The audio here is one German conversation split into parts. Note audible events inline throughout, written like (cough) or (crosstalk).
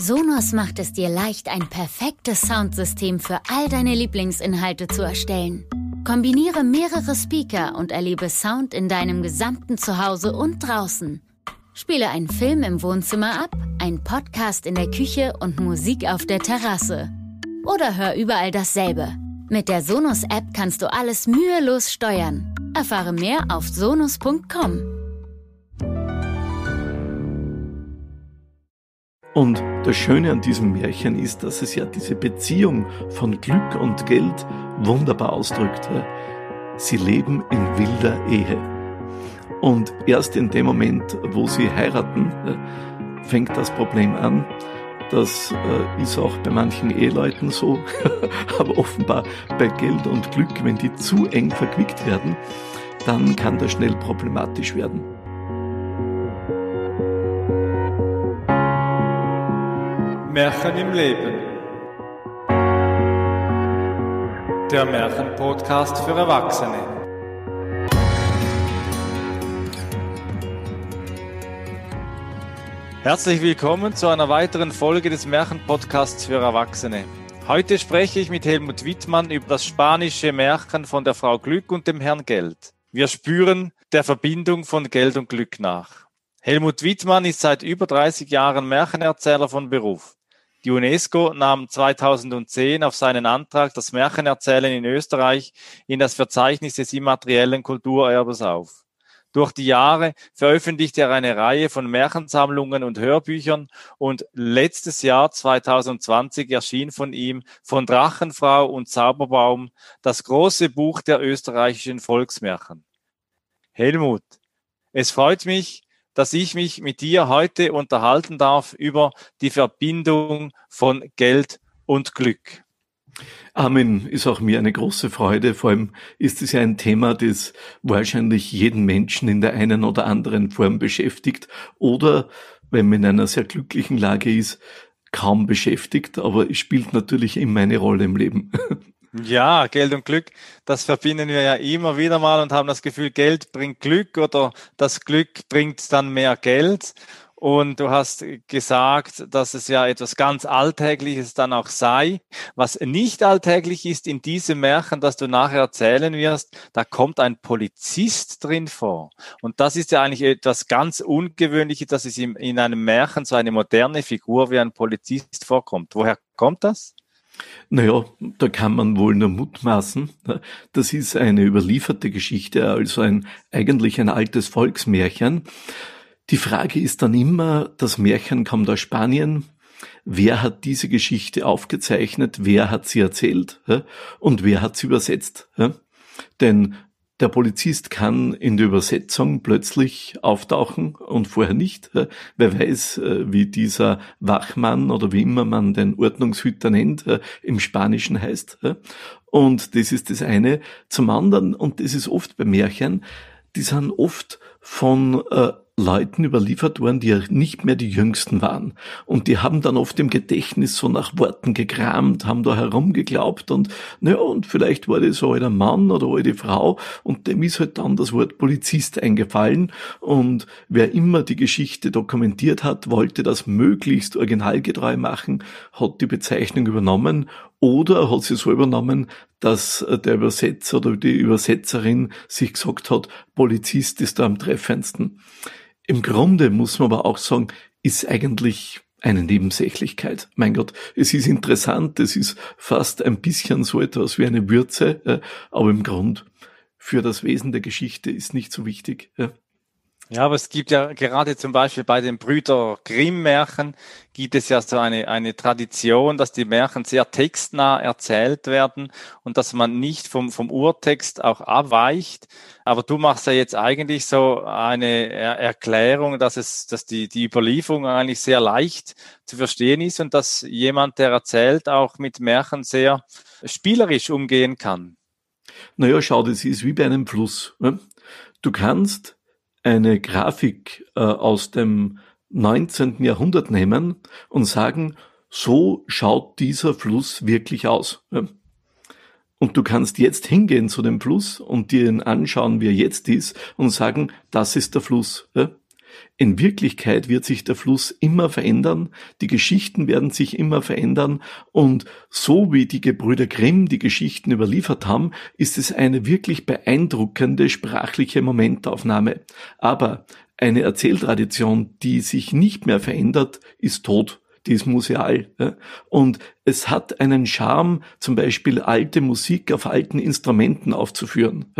Sonos macht es dir leicht, ein perfektes Soundsystem für all deine Lieblingsinhalte zu erstellen. Kombiniere mehrere Speaker und erlebe Sound in deinem gesamten Zuhause und draußen. Spiele einen Film im Wohnzimmer ab, einen Podcast in der Küche und Musik auf der Terrasse. Oder hör überall dasselbe. Mit der Sonos-App kannst du alles mühelos steuern. Erfahre mehr auf sonos.com. Und das Schöne an diesem Märchen ist, dass es ja diese Beziehung von Glück und Geld wunderbar ausdrückt. Sie leben in wilder Ehe. Und erst in dem Moment, wo sie heiraten, fängt das Problem an. Das äh, ist auch bei manchen Eheleuten so, (laughs) aber offenbar bei Geld und Glück, wenn die zu eng verquickt werden, dann kann das schnell problematisch werden. Märchen im Leben. Der Märchenpodcast für Erwachsene. Herzlich willkommen zu einer weiteren Folge des Märchenpodcasts für Erwachsene. Heute spreche ich mit Helmut Wittmann über das spanische Märchen von der Frau Glück und dem Herrn Geld. Wir spüren der Verbindung von Geld und Glück nach. Helmut Wittmann ist seit über 30 Jahren Märchenerzähler von Beruf. Die UNESCO nahm 2010 auf seinen Antrag das Märchenerzählen in Österreich in das Verzeichnis des immateriellen Kulturerbes auf. Durch die Jahre veröffentlichte er eine Reihe von Märchensammlungen und Hörbüchern und letztes Jahr 2020 erschien von ihm von Drachenfrau und Zauberbaum das große Buch der österreichischen Volksmärchen. Helmut, es freut mich, dass ich mich mit dir heute unterhalten darf über die Verbindung von Geld und Glück. Amen, ist auch mir eine große Freude. Vor allem ist es ja ein Thema, das wahrscheinlich jeden Menschen in der einen oder anderen Form beschäftigt oder, wenn man in einer sehr glücklichen Lage ist, kaum beschäftigt, aber es spielt natürlich immer eine Rolle im Leben. (laughs) Ja, Geld und Glück, das verbinden wir ja immer wieder mal und haben das Gefühl, Geld bringt Glück oder das Glück bringt dann mehr Geld. Und du hast gesagt, dass es ja etwas ganz Alltägliches dann auch sei. Was nicht alltäglich ist in diesem Märchen, das du nachher erzählen wirst, da kommt ein Polizist drin vor. Und das ist ja eigentlich etwas ganz Ungewöhnliches, dass es in einem Märchen so eine moderne Figur wie ein Polizist vorkommt. Woher kommt das? Naja, da kann man wohl nur mutmaßen. Das ist eine überlieferte Geschichte, also ein, eigentlich ein altes Volksmärchen. Die Frage ist dann immer, das Märchen kommt aus Spanien. Wer hat diese Geschichte aufgezeichnet? Wer hat sie erzählt? Und wer hat sie übersetzt? Denn der Polizist kann in der Übersetzung plötzlich auftauchen und vorher nicht. Wer weiß, äh, wie dieser Wachmann oder wie immer man den Ordnungshüter nennt, äh, im Spanischen heißt. Und das ist das eine. Zum anderen, und das ist oft bei Märchen, die sind oft von äh, Leuten überliefert worden, die ja nicht mehr die Jüngsten waren. Und die haben dann oft im Gedächtnis so nach Worten gekramt, haben da herumgeglaubt und, naja, und vielleicht war das so ein Mann oder eine Frau und dem ist halt dann das Wort Polizist eingefallen und wer immer die Geschichte dokumentiert hat, wollte das möglichst originalgetreu machen, hat die Bezeichnung übernommen oder hat sie so übernommen, dass der Übersetzer oder die Übersetzerin sich gesagt hat, Polizist ist da am treffendsten. Im Grunde muss man aber auch sagen, ist eigentlich eine Nebensächlichkeit. Mein Gott, es ist interessant, es ist fast ein bisschen so etwas wie eine Würze, äh, aber im Grund für das Wesen der Geschichte ist nicht so wichtig. Aber es gibt ja gerade zum Beispiel bei den Brüder Grimm-Märchen gibt es ja so eine, eine Tradition, dass die Märchen sehr textnah erzählt werden und dass man nicht vom, vom Urtext auch abweicht. Aber du machst ja jetzt eigentlich so eine er Erklärung, dass es, dass die, die Überlieferung eigentlich sehr leicht zu verstehen ist und dass jemand, der erzählt, auch mit Märchen sehr spielerisch umgehen kann. Naja, schau, das ist wie bei einem Fluss. Ne? Du kannst eine Grafik äh, aus dem 19. Jahrhundert nehmen und sagen, so schaut dieser Fluss wirklich aus. Und du kannst jetzt hingehen zu dem Fluss und dir ihn anschauen, wie er jetzt ist und sagen, das ist der Fluss. In Wirklichkeit wird sich der Fluss immer verändern, die Geschichten werden sich immer verändern und so wie die Gebrüder Grimm die Geschichten überliefert haben, ist es eine wirklich beeindruckende sprachliche Momentaufnahme. Aber eine Erzähltradition, die sich nicht mehr verändert, ist tot die ist museal. Und es hat einen Charme, zum Beispiel alte Musik auf alten Instrumenten aufzuführen.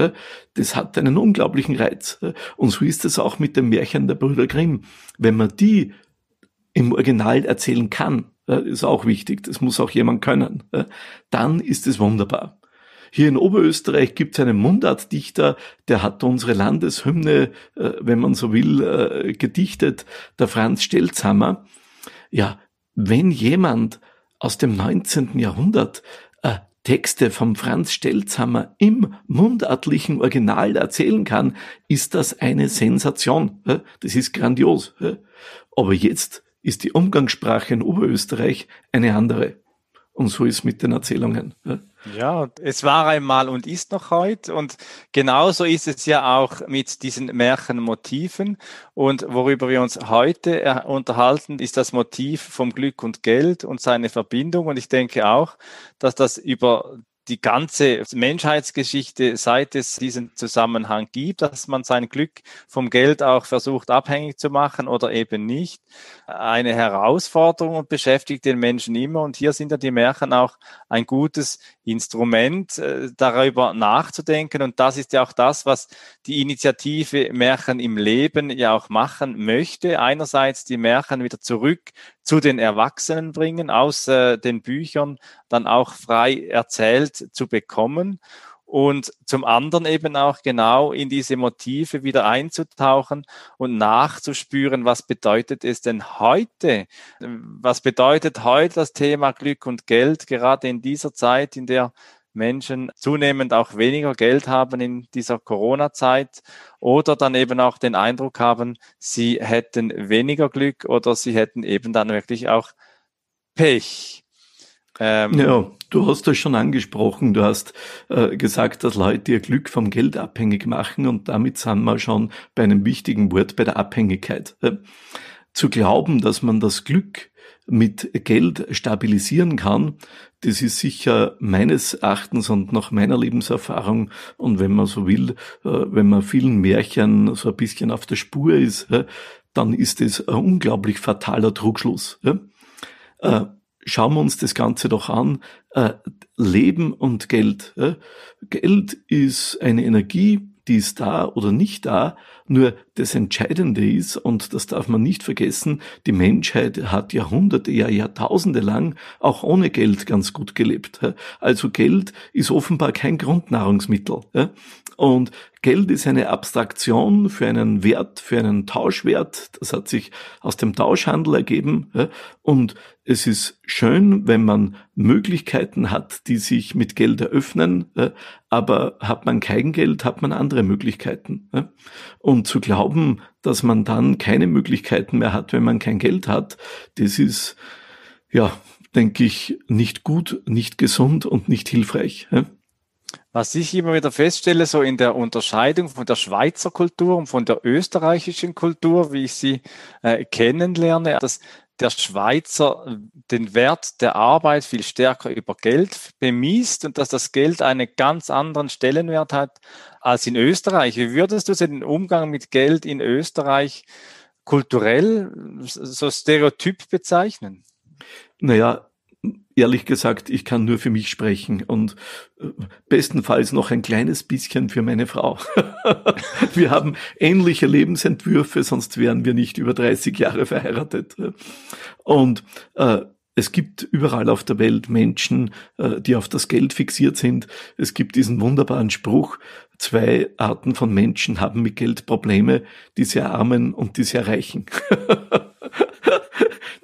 Das hat einen unglaublichen Reiz. Und so ist es auch mit den Märchen der Brüder Grimm. Wenn man die im Original erzählen kann, ist auch wichtig, das muss auch jemand können, dann ist es wunderbar. Hier in Oberösterreich gibt es einen Mundartdichter, der hat unsere Landeshymne, äh, wenn man so will, äh, gedichtet, der Franz Stelzhammer. Ja, wenn jemand aus dem 19. Jahrhundert äh, Texte vom Franz Stelzhammer im mundartlichen Original erzählen kann, ist das eine Sensation. Das ist grandios. Aber jetzt ist die Umgangssprache in Oberösterreich eine andere. Und so ist mit den Erzählungen. Ja, es war einmal und ist noch heute. Und genauso ist es ja auch mit diesen Märchenmotiven. Und worüber wir uns heute äh, unterhalten, ist das Motiv vom Glück und Geld und seine Verbindung. Und ich denke auch, dass das über die ganze Menschheitsgeschichte, seit es diesen Zusammenhang gibt, dass man sein Glück vom Geld auch versucht abhängig zu machen oder eben nicht, eine Herausforderung und beschäftigt den Menschen immer. Und hier sind ja die Märchen auch ein gutes Instrument, äh, darüber nachzudenken. Und das ist ja auch das, was die Initiative Märchen im Leben ja auch machen möchte. Einerseits die Märchen wieder zurück zu den Erwachsenen bringen, aus äh, den Büchern dann auch frei erzählt zu bekommen und zum anderen eben auch genau in diese Motive wieder einzutauchen und nachzuspüren, was bedeutet es denn heute? Was bedeutet heute das Thema Glück und Geld, gerade in dieser Zeit, in der Menschen zunehmend auch weniger Geld haben in dieser Corona-Zeit oder dann eben auch den Eindruck haben, sie hätten weniger Glück oder sie hätten eben dann wirklich auch Pech. Ähm, ja, du hast das schon angesprochen. Du hast äh, gesagt, dass Leute ihr Glück vom Geld abhängig machen und damit sind wir schon bei einem wichtigen Wort bei der Abhängigkeit. Äh, zu glauben, dass man das Glück mit Geld stabilisieren kann, das ist sicher meines Erachtens und nach meiner Lebenserfahrung und wenn man so will, äh, wenn man vielen Märchen so ein bisschen auf der Spur ist, äh, dann ist es ein unglaublich fataler Trugschluss. Äh, schauen wir uns das Ganze doch an. Leben und Geld. Geld ist eine Energie, die ist da oder nicht da. Nur das Entscheidende ist, und das darf man nicht vergessen, die Menschheit hat Jahrhunderte, ja Jahrtausende lang auch ohne Geld ganz gut gelebt. Also Geld ist offenbar kein Grundnahrungsmittel. Und Geld ist eine Abstraktion für einen Wert, für einen Tauschwert. Das hat sich aus dem Tauschhandel ergeben. Und es ist schön, wenn man Möglichkeiten hat, die sich mit Geld eröffnen. Aber hat man kein Geld, hat man andere Möglichkeiten. Und zu glauben, dass man dann keine Möglichkeiten mehr hat, wenn man kein Geld hat, das ist, ja, denke ich, nicht gut, nicht gesund und nicht hilfreich. Was ich immer wieder feststelle, so in der Unterscheidung von der Schweizer Kultur und von der österreichischen Kultur, wie ich sie äh, kennenlerne, dass der Schweizer den Wert der Arbeit viel stärker über Geld bemisst und dass das Geld einen ganz anderen Stellenwert hat als in Österreich. Wie würdest du den Umgang mit Geld in Österreich kulturell so stereotyp bezeichnen? Naja, ehrlich gesagt, ich kann nur für mich sprechen und äh, bestenfalls noch ein kleines bisschen für meine Frau. (laughs) wir haben ähnliche Lebensentwürfe, sonst wären wir nicht über 30 Jahre verheiratet. Und äh, es gibt überall auf der Welt Menschen, äh, die auf das Geld fixiert sind. Es gibt diesen wunderbaren Spruch, zwei Arten von Menschen haben mit Geld Probleme, die sehr armen und die sehr reichen. (laughs)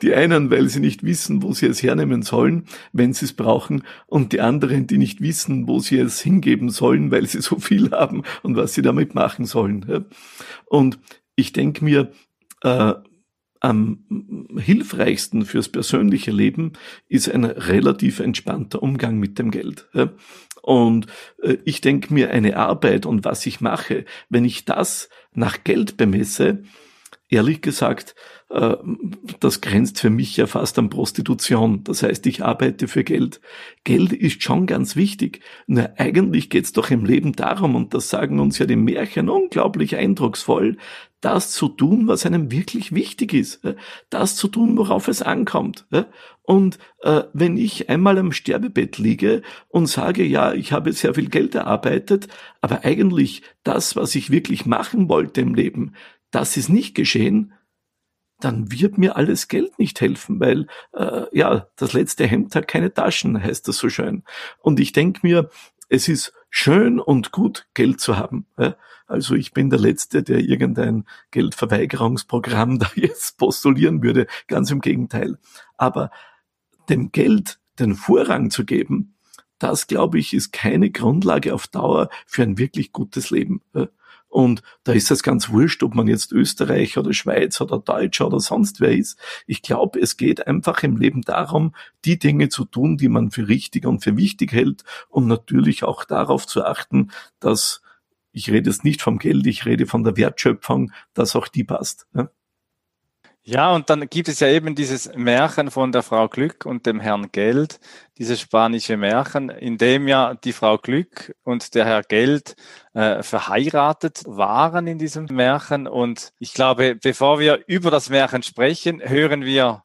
Die einen, weil sie nicht wissen, wo sie es hernehmen sollen, wenn sie es brauchen, und die anderen, die nicht wissen, wo sie es hingeben sollen, weil sie so viel haben und was sie damit machen sollen. Und ich denke mir, äh, am hilfreichsten fürs persönliche Leben ist ein relativ entspannter Umgang mit dem Geld. Und äh, ich denke mir, eine Arbeit und was ich mache, wenn ich das nach Geld bemesse, ehrlich gesagt, äh, das grenzt für mich ja fast an Prostitution. Das heißt, ich arbeite für Geld. Geld ist schon ganz wichtig. Nur eigentlich geht's doch im Leben darum, und das sagen uns ja die Märchen unglaublich eindrucksvoll, das zu tun, was einem wirklich wichtig ist. Das zu tun, worauf es ankommt. Und äh, wenn ich einmal am Sterbebett liege und sage, ja, ich habe sehr viel Geld erarbeitet, aber eigentlich das, was ich wirklich machen wollte im Leben, das ist nicht geschehen, dann wird mir alles Geld nicht helfen, weil äh, ja, das letzte Hemd hat keine Taschen, heißt das so schön. Und ich denke mir, es ist schön und gut, Geld zu haben. Also ich bin der Letzte, der irgendein Geldverweigerungsprogramm (laughs) da jetzt postulieren würde. Ganz im Gegenteil. Aber dem Geld den Vorrang zu geben, das glaube ich, ist keine Grundlage auf Dauer für ein wirklich gutes Leben. Und da ist es ganz wurscht, ob man jetzt Österreicher oder Schweiz oder Deutscher oder sonst wer ist. Ich glaube, es geht einfach im Leben darum, die Dinge zu tun, die man für richtig und für wichtig hält und natürlich auch darauf zu achten, dass ich rede jetzt nicht vom Geld, ich rede von der Wertschöpfung, dass auch die passt. Ja? Ja, und dann gibt es ja eben dieses Märchen von der Frau Glück und dem Herrn Geld, dieses spanische Märchen, in dem ja die Frau Glück und der Herr Geld äh, verheiratet waren in diesem Märchen. Und ich glaube, bevor wir über das Märchen sprechen, hören wir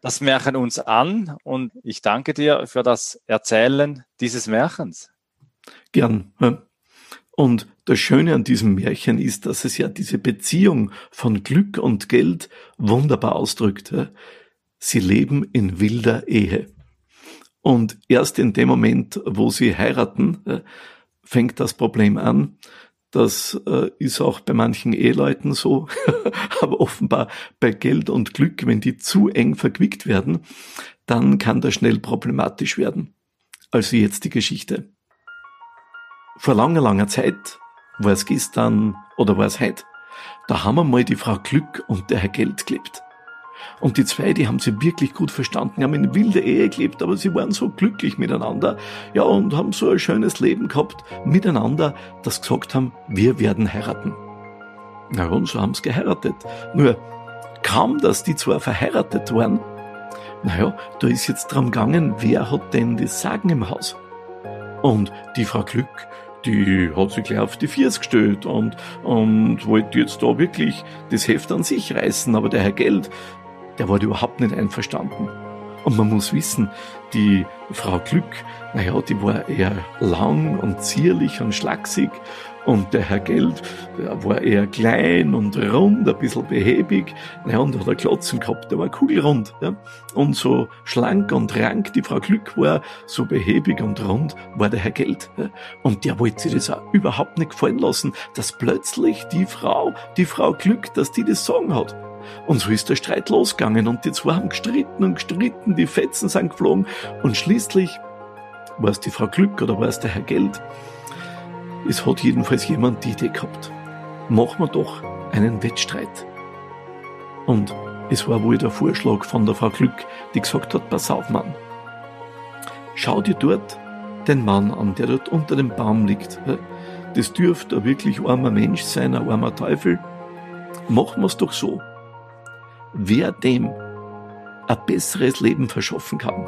das Märchen uns an. Und ich danke dir für das Erzählen dieses Märchens. Gern. Und das Schöne an diesem Märchen ist, dass es ja diese Beziehung von Glück und Geld wunderbar ausdrückt. Sie leben in wilder Ehe. Und erst in dem Moment, wo sie heiraten, fängt das Problem an. Das äh, ist auch bei manchen Eheleuten so, (laughs) aber offenbar bei Geld und Glück, wenn die zu eng verquickt werden, dann kann das schnell problematisch werden. Also jetzt die Geschichte. Vor langer, langer Zeit, war es gestern oder war es heute, da haben wir mal die Frau Glück und der Herr Geld gelebt. Und die zwei, die haben sie wirklich gut verstanden, haben in wilder Ehe gelebt, aber sie waren so glücklich miteinander, ja, und haben so ein schönes Leben gehabt miteinander, dass gesagt haben, wir werden heiraten. Na und so haben sie geheiratet. Nur, kaum, dass die zwei verheiratet waren, naja, da ist jetzt dran gegangen, wer hat denn das Sagen im Haus? Und die Frau Glück, die hat sich gleich auf die Viers gestellt und, und wollte jetzt da wirklich das Heft an sich reißen, aber der Herr Geld, der war überhaupt nicht einverstanden. Und man muss wissen, die Frau Glück, naja, die war eher lang und zierlich und schlaksig und der Herr Geld der war eher klein und rund, ein bisschen behäbig. Naja, und hat er Klotzen gehabt, der war kugelrund. Ja? Und so schlank und rank die Frau Glück war, so behäbig und rund war der Herr Geld. Ja? Und der wollte sich das auch überhaupt nicht gefallen lassen, dass plötzlich die Frau, die Frau Glück, dass die das sagen hat. Und so ist der Streit losgegangen und die zwei haben gestritten und gestritten, die Fetzen sind geflogen und schließlich war es die Frau Glück oder war es der Herr Geld, es hat jedenfalls jemand die Idee gehabt. Machen wir doch einen Wettstreit. Und es war wohl der Vorschlag von der Frau Glück, die gesagt hat, pass auf, Mann. Schau dir dort den Mann an, der dort unter dem Baum liegt. Das dürfte ein wirklich armer Mensch sein, ein armer Teufel. Machen wir es doch so. Wer dem ein besseres Leben verschaffen kann,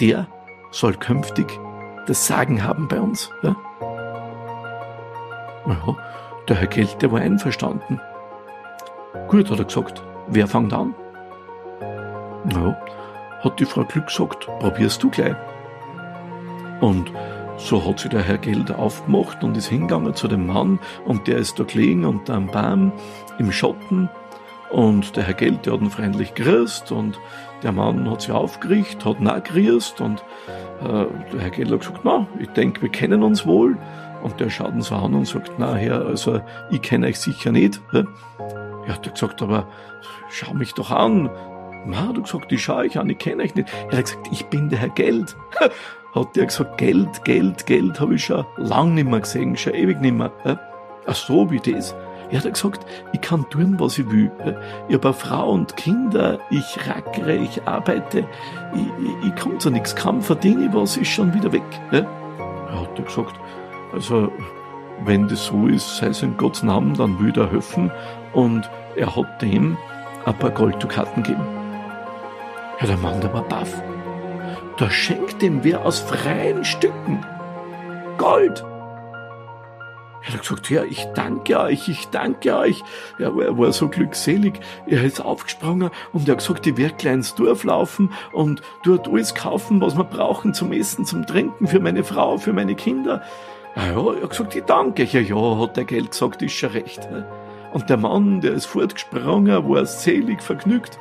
der soll künftig das Sagen haben bei uns. Ja? Ja, der Herr der war einverstanden. Gut, hat er gesagt. Wer fängt an? Ja, hat die Frau Glück gesagt, probierst du gleich. Und so hat sich der Herr Geld aufgemacht und ist hingegangen zu dem Mann und der ist da gelegen unter einem Baum im Schatten und der Herr Geld, der hat ihn freundlich grüßt und der Mann hat sich aufgerichtet, hat nachgrüßt und äh, der Herr Geld hat gesagt, na, ich denke, wir kennen uns wohl und der schaut so an und sagt, na Herr, also ich kenne euch sicher nicht. Ja, hat er gesagt, aber schau mich doch an. Na, er gesagt, ich schaue euch an, ich kenne euch nicht. Er hat gesagt, ich bin der Herr Geld. (laughs) Hat der gesagt, Geld, Geld, Geld habe ich schon lang nicht mehr gesehen, schon ewig nicht mehr. Ach so, wie das? Er hat gesagt, ich kann tun, was ich will. Ich habe eine Frau und Kinder, ich rackere, ich arbeite, ich, ich, ich komme zu nichts, kaum verdiene ich was, ist schon wieder weg. Er hat gesagt, also, wenn das so ist, sei es in Gottes Namen, dann will er helfen und er hat dem ein paar Golddukaten gegeben. Ja, der Mann, der war baff. Da schenkt ihm wer aus freien Stücken Gold. Er hat gesagt, ja, ich danke euch, ich danke euch. Ja, er war so glückselig. Er ist aufgesprungen und er hat gesagt, ich werde gleich ins Dorf laufen und dort alles kaufen, was wir brauchen zum Essen, zum Trinken, für meine Frau, für meine Kinder. Ja, ja, er hat gesagt, ich danke. Ja, ja, hat der Geld gesagt, ist schon recht. Und der Mann, der ist fortgesprungen, war selig vergnügt,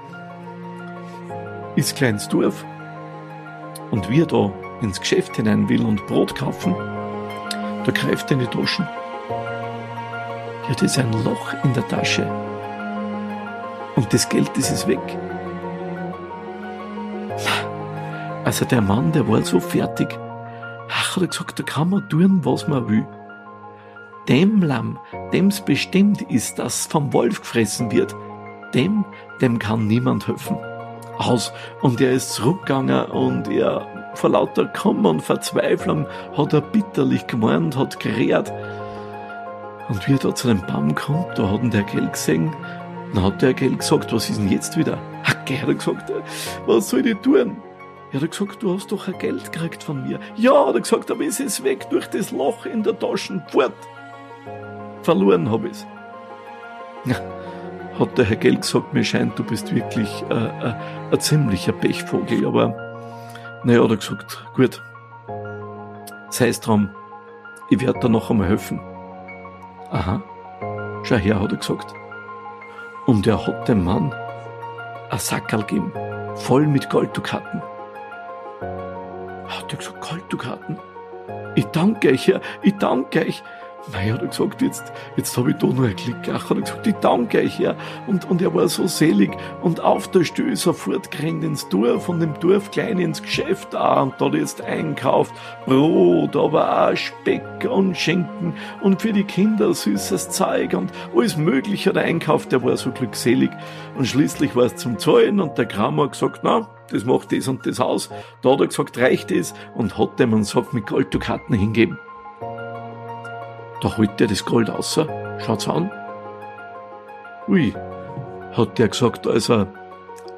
ist ins Dorf. Und wie er da ins Geschäft hinein will und Brot kaufen, da greift er in die Taschen ja, das ist ein Loch in der Tasche. Und das Geld, das ist weg. Also der Mann, der war so fertig. Ach, hat er gesagt, da kann man tun, was man will. Dem Lamm, dem's bestimmt ist, dass vom Wolf gefressen wird, dem, dem kann niemand helfen. Aus. Und er ist zurückgegangen und er vor lauter Kummer und Verzweiflung hat er bitterlich gemeint, hat gerät. Und wie er da zu dem Baum kommt, da hat ihn der Geld gesehen. Dann hat der Geld gesagt, was ist denn jetzt wieder? Ach, er hat gesagt, was soll ich tun? Er hat gesagt, du hast doch ein Geld gekriegt von mir. Ja, hat er gesagt, aber es ist weg durch das Loch in der Tasche. Fort. Verloren habe ich es. Ja, hat der Herr Geld gesagt, mir scheint, du bist wirklich äh, äh, ein ziemlicher Pechvogel. Aber naja, hat er gesagt, gut, sei es drum, ich werde dir noch einmal helfen. Aha, schau her, hat er gesagt. Und er hat dem Mann ein Sackerl gegeben, voll mit Golddukaten. Hat er gesagt, Golddukaten? Ich danke euch, Herr, ich danke euch. Nein, hat er gesagt, jetzt, jetzt habe ich da noch ein Klick. Ach, hat er gesagt, ich danke euch, Herr. Und, und er war so selig. Und auf der Stühle sofort gerannt ins Dorf, von dem Dorf klein ins Geschäft auch. Und da hat jetzt einkauft. Brot, aber auch Speck und Schinken. Und für die Kinder süßes Zeug und alles Mögliche hat er einkauft. Der war so glückselig. Und schließlich war es zum Zahlen und der Kramer hat gesagt, na, das macht das und das aus. Da hat er gesagt, reicht es und hat dem einen Sack mit Golddukaten hingeben. Da holt er das Gold raus, schaut's an. Ui, hat der gesagt, also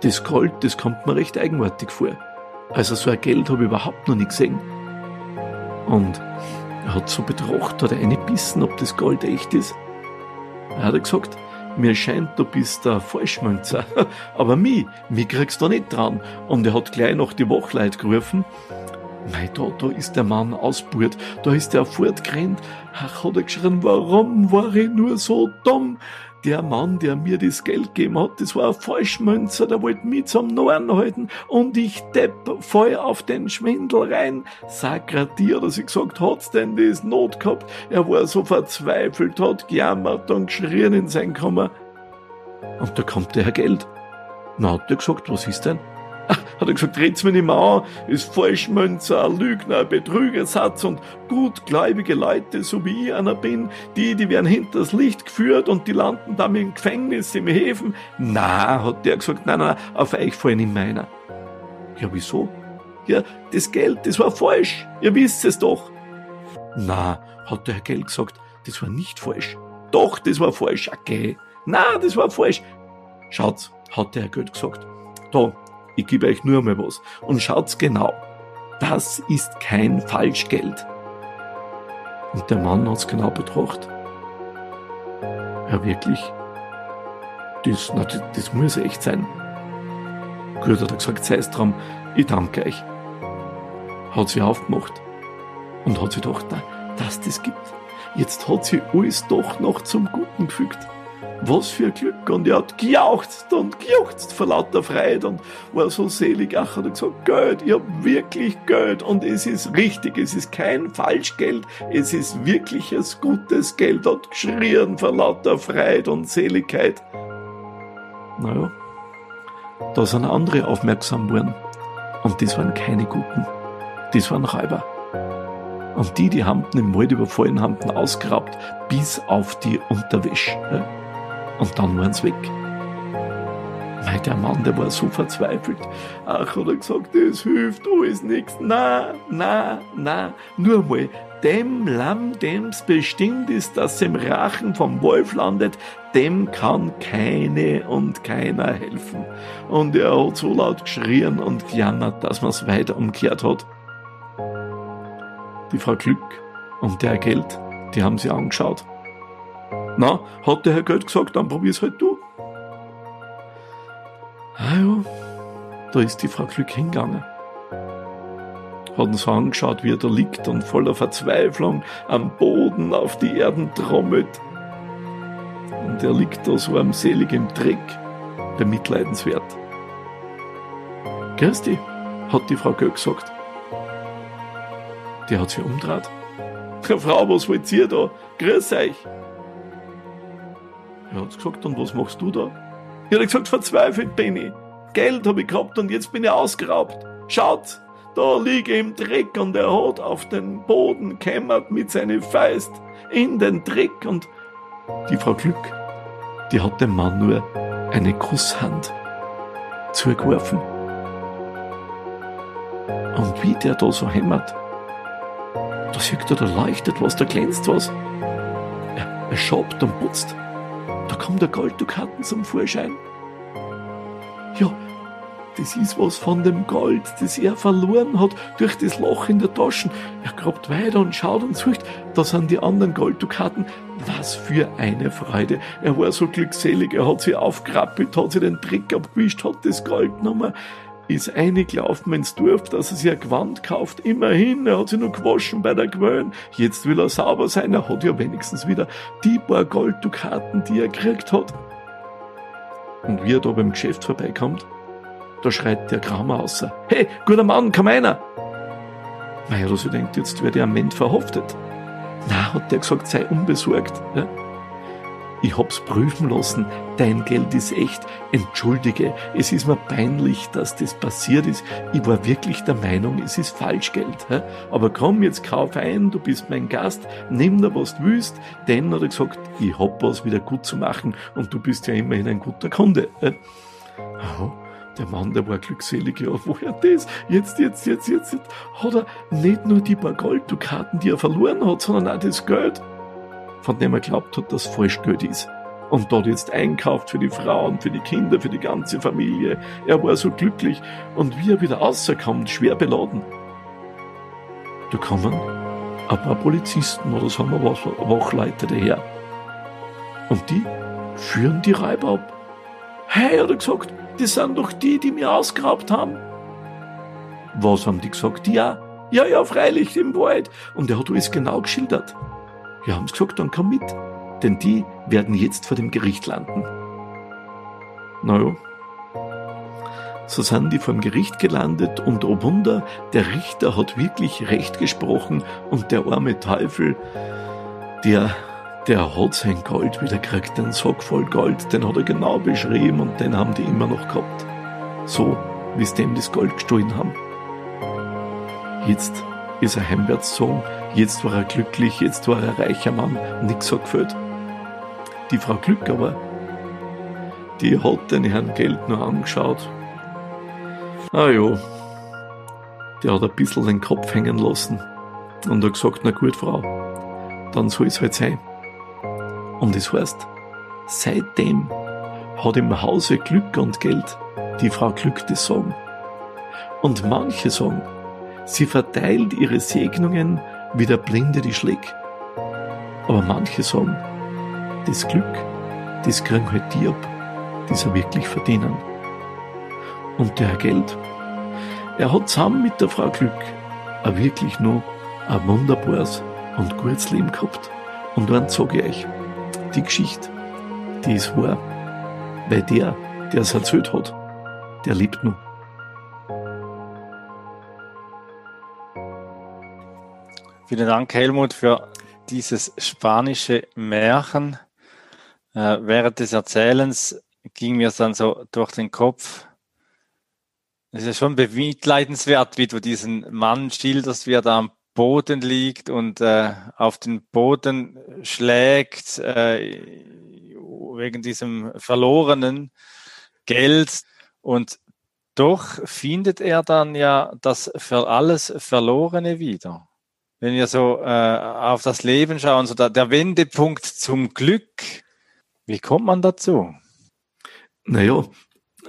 das Gold, das kommt mir recht eigenartig vor. Also so ein Geld habe ich überhaupt noch nie gesehen. Und er hat so betrachtet, hat er eine bissen, ob das Gold echt ist. Er hat gesagt, mir scheint, du bist der Falschmünzer. (laughs) Aber mich, mich kriegst du nicht dran. Und er hat gleich noch die Wachleit gerufen Mei, da, da ist der Mann ausburt, da ist er fortgerannt. Ach, hat er geschrien, warum war ich nur so dumm? Der Mann, der mir das Geld gegeben hat, das war ein Falschmünzer, der wollte mich zum Norn halten und ich depp voll auf den Schwindel rein. Sakratier, dass ich gesagt, hat's denn das Not gehabt? Er war so verzweifelt, hat gejammert und geschrien in sein Kammer. Und da kommt der Herr Geld. Na, hat er gesagt, was ist denn? (laughs) hat er gesagt, red's mir nicht mehr an, ist Falschmünzer, Lügner, Betrügersatz und gutgläubige Leute, so wie ich einer bin, die, die werden hinters Licht geführt und die landen dann im Gefängnis, im Häfen. Na, hat der gesagt, nein, nein, auf euch fallen nicht meiner. Ja, wieso? Ja, das Geld, das war falsch. Ihr wisst es doch. Na, hat der Herr Geld gesagt, das war nicht falsch. Doch, das war falsch. Okay. Na, das war falsch. Schaut, hat der Herr Geld gesagt. Da, ich gebe euch nur mal was. Und schaut's genau. Das ist kein Falschgeld. Und der Mann hat's genau betrachtet. Ja, wirklich? Das, na, das, das muss echt sein. Gut, hat er gesagt, sei es dran, ich danke euch. Hat sie aufgemacht und hat sie gedacht, na, dass das gibt. Jetzt hat sie alles doch noch zum Guten gefügt was für ein Glück. Und er hat gejauchzt und gejauchzt vor lauter Freude und war so selig. Ach, hat er gesagt, Geld, ich hab wirklich Geld und es ist richtig, es ist kein Falschgeld, es ist wirkliches gutes Geld. Hat geschrien vor lauter Freude und Seligkeit. Naja, da sind andere aufmerksam worden. Und das waren keine Guten. Das waren Räuber. Und die, die haben im Wald überfallen, haben ausgeraubt, bis auf die Unterwäsche und dann waren sie weg. Weil der Mann, der war so verzweifelt. Ach, hat er gesagt, das hilft alles nichts. Na, na, na, nur mal dem Lamm, dem's bestimmt ist, dass im Rachen vom Wolf landet, dem kann keine und keiner helfen. Und er hat so laut geschrien und gejammert, dass man's weiter umkehrt hat. Die Frau Glück und der Geld, die haben sie angeschaut. Na, hat der Herr Geld gesagt, dann probier's halt du. Ah ja, da ist die Frau Glück hingegangen hat uns angeschaut, wie er da liegt und voller Verzweiflung am Boden auf die Erden trommelt. Und er liegt da so armselig im Dreck, bemitleidenswert. Dich, hat die Frau Göll gesagt. Die hat sich umdreht. (laughs) Frau, was wollt ihr da? Grüß euch. Er hat gesagt, und was machst du da? Ich hat gesagt, verzweifelt bin ich. Geld habe ich gehabt und jetzt bin ich ausgeraubt. Schaut, da liege im Dreck und er hat auf den Boden kämmert mit seinen Feist in den Dreck und die Frau Glück, die hat dem Mann nur eine Kusshand zugeworfen. Und wie der da so hämmert, da sieht er, da leuchtet was, da glänzt was. Er, er schabt und putzt. Da kommt der Golddukaten zum Vorschein. Ja, das ist was von dem Gold, das er verloren hat durch das Loch in der Tasche. Er grabt weiter und schaut und sucht. Da sind die anderen Golddukaten. Was für eine Freude. Er war so glückselig. Er hat sie aufgerappelt, hat sie den Trick abgewischt, hat das Gold genommen, ist eingelaufen ins Dorf, dass er sich ein Gewand kauft. Immerhin, er hat sich nur gewaschen bei der Quellen. Jetzt will er sauber sein. Er hat ja wenigstens wieder die paar Golddukaten, die er gekriegt hat. Und wie er da beim Geschäft vorbeikommt, da schreit der Kramer außer. Hey, guter Mann, komm einer! Da sie denkt, jetzt wird er am Ment verhaftet. Na, hat der gesagt, sei unbesorgt. Ja? Ich hab's prüfen lassen, dein Geld ist echt. Entschuldige, es ist mir peinlich, dass das passiert ist. Ich war wirklich der Meinung, es ist Falschgeld. Aber komm, jetzt kauf ein, du bist mein Gast, nimm da was du willst. Denn hat er gesagt, ich hab was wieder gut zu machen und du bist ja immerhin ein guter Kunde. Der Mann, der war glückselig, ja, woher das? Jetzt, jetzt, jetzt, jetzt, jetzt hat er nicht nur die paar Golddukaten, die er verloren hat, sondern auch das Geld, von dem er glaubt hat, dass Falschgeld ist. Und dort jetzt einkauft für die Frauen, für die Kinder, für die ganze Familie. Er war so glücklich. Und wie er wieder rauskommt, schwer beladen. Da kommen ein paar Polizisten oder sagen wir was, Wachleiter daher. Und die führen die Räuber ab. Hey, hat er gesagt, das sind doch die, die mir ausgeraubt haben. Was haben die gesagt? Ja, ja, ja, freilich, im Wald. Und er hat alles genau geschildert. Wir haben gesagt, dann komm mit, denn die werden jetzt vor dem Gericht landen. Naja, so sind die vor dem Gericht gelandet und oh Wunder, der Richter hat wirklich recht gesprochen und der arme Teufel, der der hat sein Gold wieder gekriegt, den Sack voll Gold, den hat er genau beschrieben und den haben die immer noch gehabt. So, wie sie dem das Gold gestohlen haben. Jetzt ist er heimwärts gezogen, jetzt war er glücklich, jetzt war er reicher Mann, nix hat gefällt. Die Frau Glück aber, die hat den Herrn Geld nur angeschaut. Ah ja, der hat ein bisschen den Kopf hängen lassen und hat gesagt, na gut, Frau, dann soll es halt sein. Und es heißt, seitdem hat im Hause Glück und Geld die Frau Glück das Sagen. Und manche sagen, sie verteilt ihre Segnungen wie der Blinde die Schläge. Aber manche sagen, das Glück, das kriegen halt die ab, die sie wirklich verdienen. Und der Herr Geld, er hat zusammen mit der Frau Glück auch wirklich nur ein wunderbares und gutes Leben gehabt. Und dann sage ich euch, die Geschichte, die ist wahr. Weil der, der es erzählt hat, der lebt nur. Vielen Dank, Helmut, für dieses spanische Märchen. Äh, während des Erzählens ging mir dann so durch den Kopf. Es ist schon bemitleidenswert, wie du diesen Mann schilderst, wie er da am Boden liegt und äh, auf den Boden schlägt äh, wegen diesem verlorenen Geld. Und doch findet er dann ja das für alles Verlorene wieder. Wenn wir so äh, auf das Leben schauen, so der, der Wendepunkt zum Glück, wie kommt man dazu? Naja,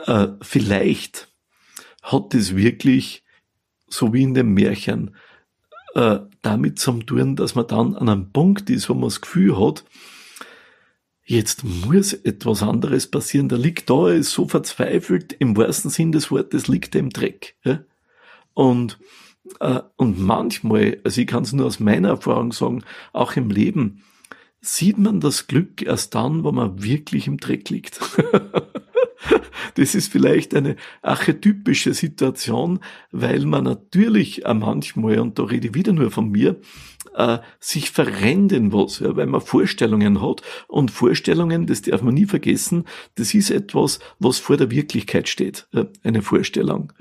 äh, vielleicht hat es wirklich, so wie in dem Märchen, äh, damit zu tun, dass man dann an einem Punkt ist, wo man das Gefühl hat, jetzt muss etwas anderes passieren. Der liegt da, er ist so verzweifelt, im wahrsten Sinn des Wortes liegt er im Dreck. Ja? Und, und manchmal, also ich kann es nur aus meiner Erfahrung sagen, auch im Leben, sieht man das Glück erst dann, wo man wirklich im Dreck liegt. (laughs) Das ist vielleicht eine archetypische Situation, weil man natürlich auch manchmal, und da rede ich wieder nur von mir, äh, sich was, ja, weil man Vorstellungen hat. Und Vorstellungen, das darf man nie vergessen, das ist etwas, was vor der Wirklichkeit steht, eine Vorstellung.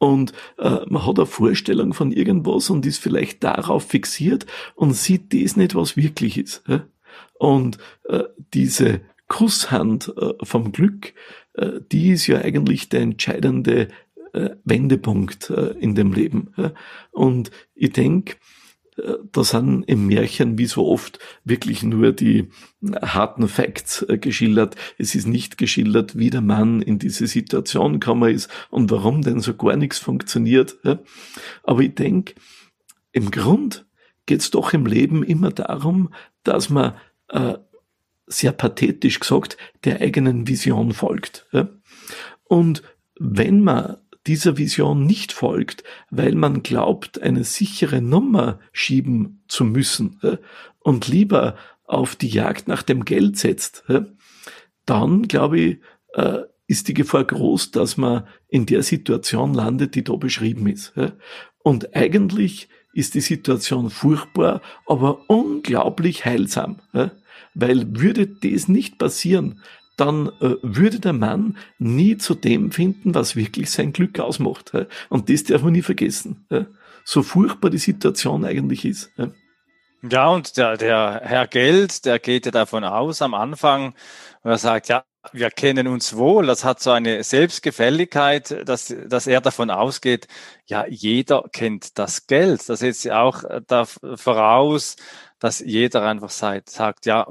Und äh, man hat eine Vorstellung von irgendwas und ist vielleicht darauf fixiert und sieht das nicht, was wirklich ist. Ja. Und äh, diese Kusshand äh, vom Glück, äh, die ist ja eigentlich der entscheidende äh, Wendepunkt in dem Leben. Und ich denke, da sind im Märchen wie so oft wirklich nur die harten Facts geschildert. Es ist nicht geschildert, wie der Mann in diese Situation gekommen ist und warum denn so gar nichts funktioniert. Aber ich denke, im Grund geht es doch im Leben immer darum, dass man sehr pathetisch gesagt, der eigenen Vision folgt. Und wenn man dieser Vision nicht folgt, weil man glaubt, eine sichere Nummer schieben zu müssen und lieber auf die Jagd nach dem Geld setzt, dann glaube ich, äh, ist die Gefahr groß, dass man in der Situation landet, die da beschrieben ist. Und eigentlich ist die Situation furchtbar, aber unglaublich heilsam. Weil würde das nicht passieren, dann äh, würde der Mann nie zu dem finden, was wirklich sein Glück ausmacht. Äh? Und das darf man nie vergessen. Äh? So furchtbar die Situation eigentlich ist. Äh? Ja, und der, der Herr Geld, der geht ja davon aus am Anfang, und er sagt, ja, wir kennen uns wohl. Das hat so eine Selbstgefälligkeit, dass, dass er davon ausgeht, ja, jeder kennt das Geld. Das setzt auch da voraus, dass jeder einfach sagt, sagt ja,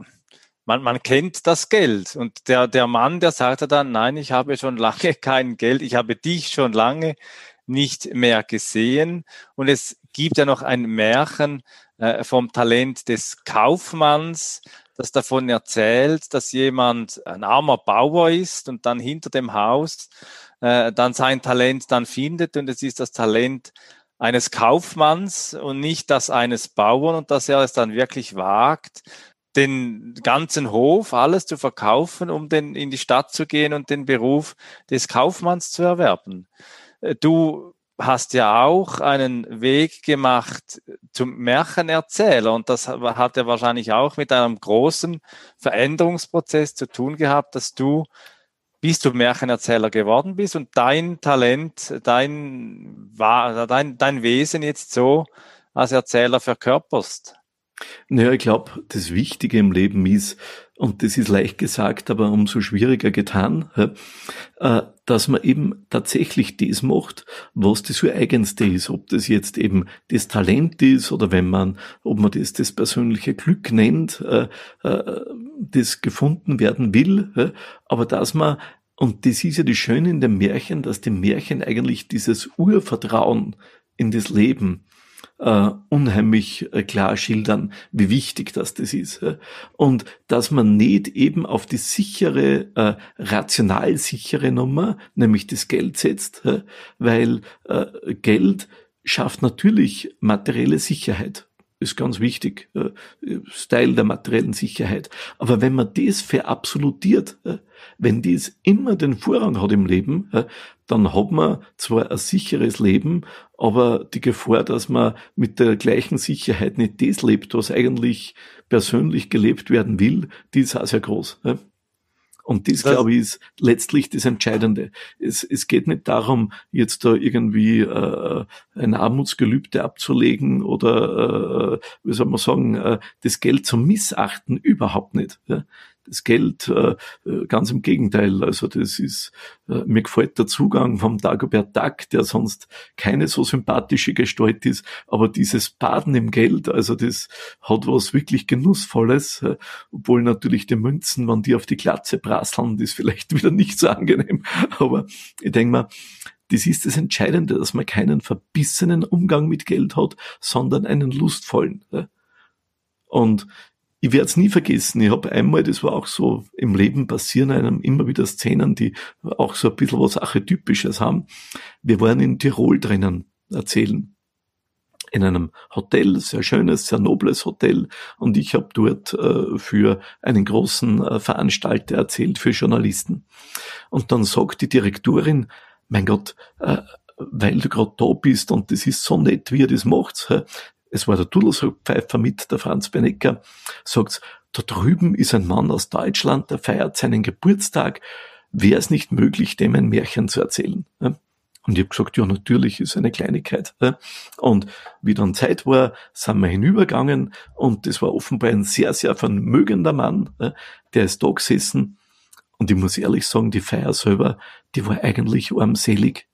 man, man kennt das Geld. Und der, der Mann, der sagte dann, nein, ich habe schon lange (laughs) kein Geld, ich habe dich schon lange nicht mehr gesehen. Und es gibt ja noch ein Märchen äh, vom Talent des Kaufmanns, das davon erzählt, dass jemand ein armer Bauer ist und dann hinter dem Haus äh, dann sein Talent dann findet und es ist das Talent eines Kaufmanns und nicht das eines Bauern und dass er es dann wirklich wagt, den ganzen Hof, alles zu verkaufen, um den, in die Stadt zu gehen und den Beruf des Kaufmanns zu erwerben. Äh, du hast ja auch einen Weg gemacht zum Märchenerzähler und das hat ja wahrscheinlich auch mit einem großen Veränderungsprozess zu tun gehabt, dass du bis du Märchenerzähler geworden bist und dein Talent, dein, dein, dein Wesen jetzt so als Erzähler verkörperst. Naja, ich glaube, das Wichtige im Leben ist, und das ist leicht gesagt, aber umso schwieriger getan, äh, dass man eben tatsächlich das macht, was das Eigenste ist. Ob das jetzt eben das Talent ist oder wenn man, ob man das das persönliche Glück nennt, äh, äh, das gefunden werden will, aber dass man und das ist ja das Schöne in dem Märchen, dass die Märchen eigentlich dieses Urvertrauen in das Leben äh, unheimlich äh, klar schildern, wie wichtig das das ist. Äh. Und dass man nicht eben auf die sichere, äh, rational sichere Nummer, nämlich das Geld setzt, äh, weil äh, Geld schafft natürlich materielle Sicherheit ist ganz wichtig, äh, Teil der materiellen Sicherheit. Aber wenn man das verabsolutiert, wenn dies immer den Vorrang hat im Leben, dann hat man zwar ein sicheres Leben, aber die Gefahr, dass man mit der gleichen Sicherheit nicht das lebt, was eigentlich persönlich gelebt werden will, die ist auch sehr groß. Und das, das glaube ich, ist letztlich das Entscheidende. Es, es geht nicht darum, jetzt da irgendwie äh, ein Armutsgelübde abzulegen oder, äh, wie soll man sagen, äh, das Geld zu missachten, überhaupt nicht. Ja? Das Geld. Äh, äh, ganz im Gegenteil. Also das ist, äh, mir gefällt der Zugang vom Dagobert Duck, der sonst keine so sympathische Gestalt ist, aber dieses Baden im Geld, also das hat was wirklich Genussvolles, obwohl natürlich die Münzen, wenn die auf die Glatze prasseln, das ist vielleicht (laughs) wieder nicht so angenehm. Aber ich denke mal, das ist das Entscheidende, dass man keinen verbissenen Umgang mit Geld hat, sondern einen lustvollen. Und ich werde es nie vergessen. Ich habe einmal, das war auch so im Leben passieren einem immer wieder Szenen, die auch so ein bisschen was Archetypisches haben. Wir waren in Tirol drinnen erzählen. In einem Hotel, sehr schönes, sehr nobles Hotel. Und ich habe dort äh, für einen großen äh, Veranstalter erzählt, für Journalisten. Und dann sagt die Direktorin, mein Gott, äh, weil du gerade da bist und das ist so nett, wie ihr das macht. Es war der Dudelsackpfeifer mit, der Franz Benecker, sagt, da drüben ist ein Mann aus Deutschland, der feiert seinen Geburtstag. Wäre es nicht möglich, dem ein Märchen zu erzählen? Und ich habe gesagt, ja, natürlich ist eine Kleinigkeit. Und wie dann Zeit war, sind wir hinübergegangen und das war offenbar ein sehr, sehr vermögender Mann, der ist da gesessen und ich muss ehrlich sagen, die Feier selber, die war eigentlich armselig.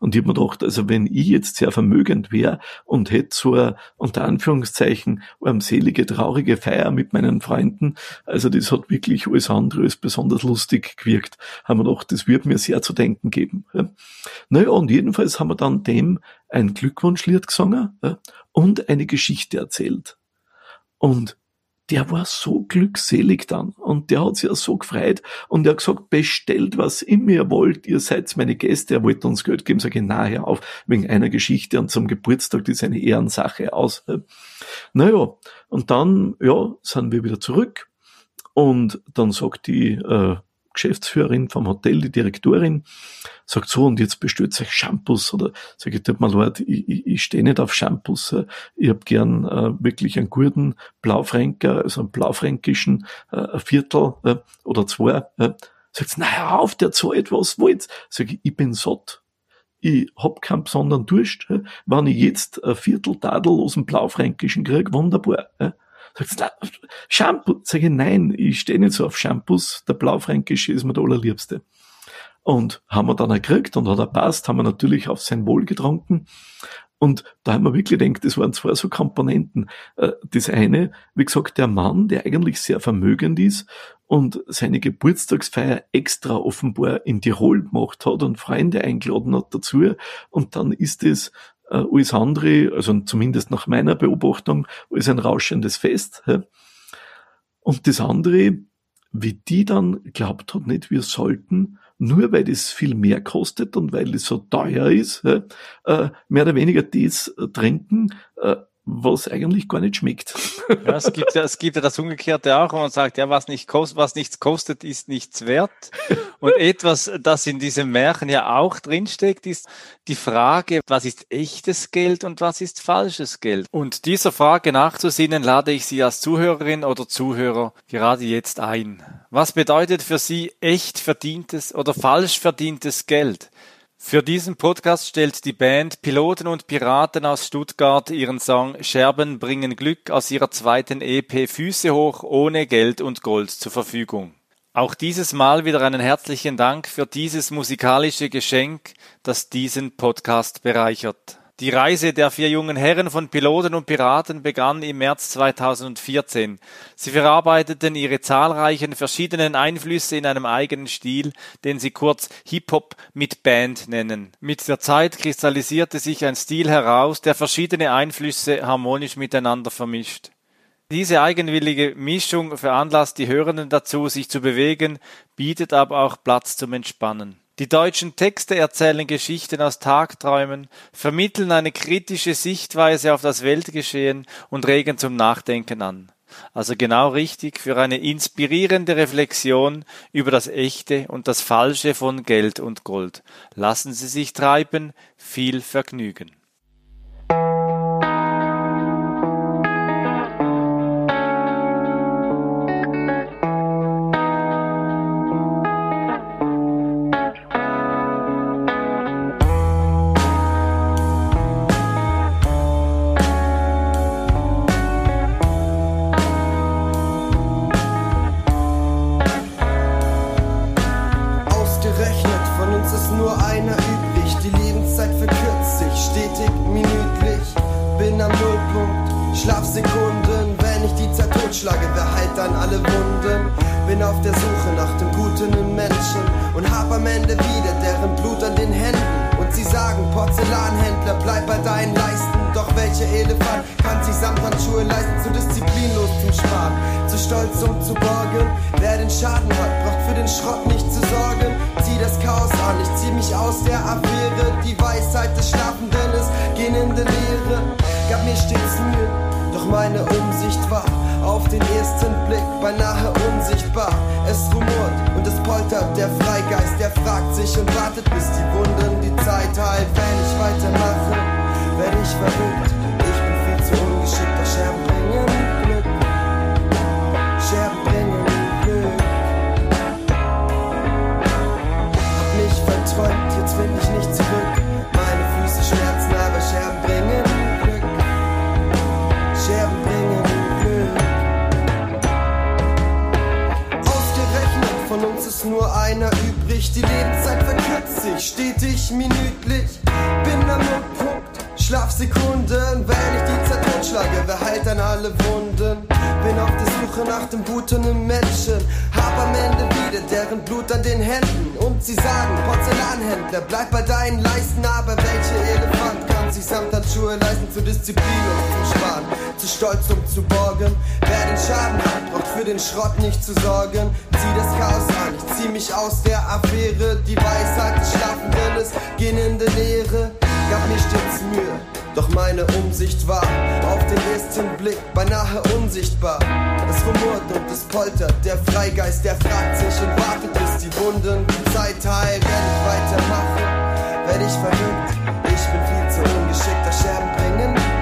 Und ich habe mir gedacht, also wenn ich jetzt sehr vermögend wäre und hätte so eine, unter Anführungszeichen, armselige, traurige Feier mit meinen Freunden, also das hat wirklich alles andere als besonders lustig gewirkt. Haben wir gedacht, das wird mir sehr zu denken geben. Naja, und jedenfalls haben wir dann dem ein Glückwunschlied gesungen und eine Geschichte erzählt. Und der war so glückselig dann und der hat sich ja so gefreut und er hat gesagt, bestellt, was immer ihr wollt, ihr seid meine Gäste, er wollte uns Geld geben, sage ich, na, hör auf, wegen einer Geschichte und zum Geburtstag, das ist eine Ehrensache aus. Naja, und dann, ja, sind wir wieder zurück und dann sagt die äh, Geschäftsführerin vom Hotel, die Direktorin, sagt so, und jetzt bestellt euch Shampoos oder sag ich, tut mir leid, ich, ich, ich stehe nicht auf Shampoos. Äh, ich hab gern äh, wirklich einen guten Blaufränker, also einen blaufränkischen äh, Viertel äh, oder zwei. Äh. Sagt na hör auf, der zahlt, was wollt. Sag ich, ich bin satt. Ich hab keinen besonderen Durst. Äh. Wenn ich jetzt ein Viertel Tadel aus dem Blaufränkischen krieg, wunderbar. Sagt Shampoo. Sag ich, nein, ich stehe nicht so auf Shampoos. Der Blaufränkische ist mir der allerliebste. Und haben wir dann gekriegt und hat er passt, haben wir natürlich auf sein Wohl getrunken. Und da haben wir wirklich gedacht, das waren zwei so Komponenten. Äh, das eine, wie gesagt, der Mann, der eigentlich sehr vermögend ist und seine Geburtstagsfeier extra offenbar in Tirol gemacht hat und Freunde eingeladen hat dazu. Und dann ist es äh, alles andere, also zumindest nach meiner Beobachtung, als ein rauschendes Fest. Und das andere, wie die dann glaubt hat, nicht, wir sollten, nur weil das viel mehr kostet und weil es so teuer ist, äh, mehr oder weniger das trinken, äh, was eigentlich gar nicht schmeckt. Ja, es gibt ja, es gibt ja das Umgekehrte auch, wo man sagt, ja, was nicht kostet, was nichts kostet, ist nichts wert. Und etwas, das in diesem Märchen ja auch drinsteckt, ist die Frage, was ist echtes Geld und was ist falsches Geld? Und dieser Frage nachzusinnen, lade ich Sie als Zuhörerin oder Zuhörer gerade jetzt ein. Was bedeutet für Sie echt verdientes oder falsch verdientes Geld? Für diesen Podcast stellt die Band Piloten und Piraten aus Stuttgart ihren Song Scherben bringen Glück aus ihrer zweiten EP Füße hoch ohne Geld und Gold zur Verfügung. Auch dieses Mal wieder einen herzlichen Dank für dieses musikalische Geschenk, das diesen Podcast bereichert. Die Reise der vier jungen Herren von Piloten und Piraten begann im März 2014. Sie verarbeiteten ihre zahlreichen verschiedenen Einflüsse in einem eigenen Stil, den sie kurz Hip-Hop mit Band nennen. Mit der Zeit kristallisierte sich ein Stil heraus, der verschiedene Einflüsse harmonisch miteinander vermischt. Diese eigenwillige Mischung veranlasst die Hörenden dazu, sich zu bewegen, bietet aber auch Platz zum Entspannen. Die deutschen Texte erzählen Geschichten aus Tagträumen, vermitteln eine kritische Sichtweise auf das Weltgeschehen und regen zum Nachdenken an. Also genau richtig für eine inspirierende Reflexion über das Echte und das Falsche von Geld und Gold. Lassen Sie sich treiben, viel Vergnügen. Nur einer übrig. Die Lebenszeit verkürzt sich stetig, minütlich. Bin am Nullpunkt, Schlafsekunden. Wenn ich die Zeit totschlage, wer heilt dann alle Wunden? Bin auf der Suche nach dem im Menschen. Hab am Ende wieder deren Blut an den Händen. Und sie sagen, Porzellanhändler, bleib bei deinen Leisten. Aber welcher Elefant kann sich Samthandschuhe leisten? Zu disziplinlos zum Sparen, zu stolz um zu borgen. Wer den Schaden hat, braucht für den Schrott nicht zu sorgen. Zieh das Chaos an, ich zieh mich aus der Affäre. Die Weisheit des Schlafenden ist gehende Leere. Gab mir stets Mühe, doch meine Umsicht war auf den ersten Blick beinahe unsichtbar. Es rumort und es poltert, der Freigeist, der fragt sich und wartet, bis die Wunden die Zeit heilt. Wenn ich weitermache, werd ich verrückt. Ich bin viel zu Take the champagne. and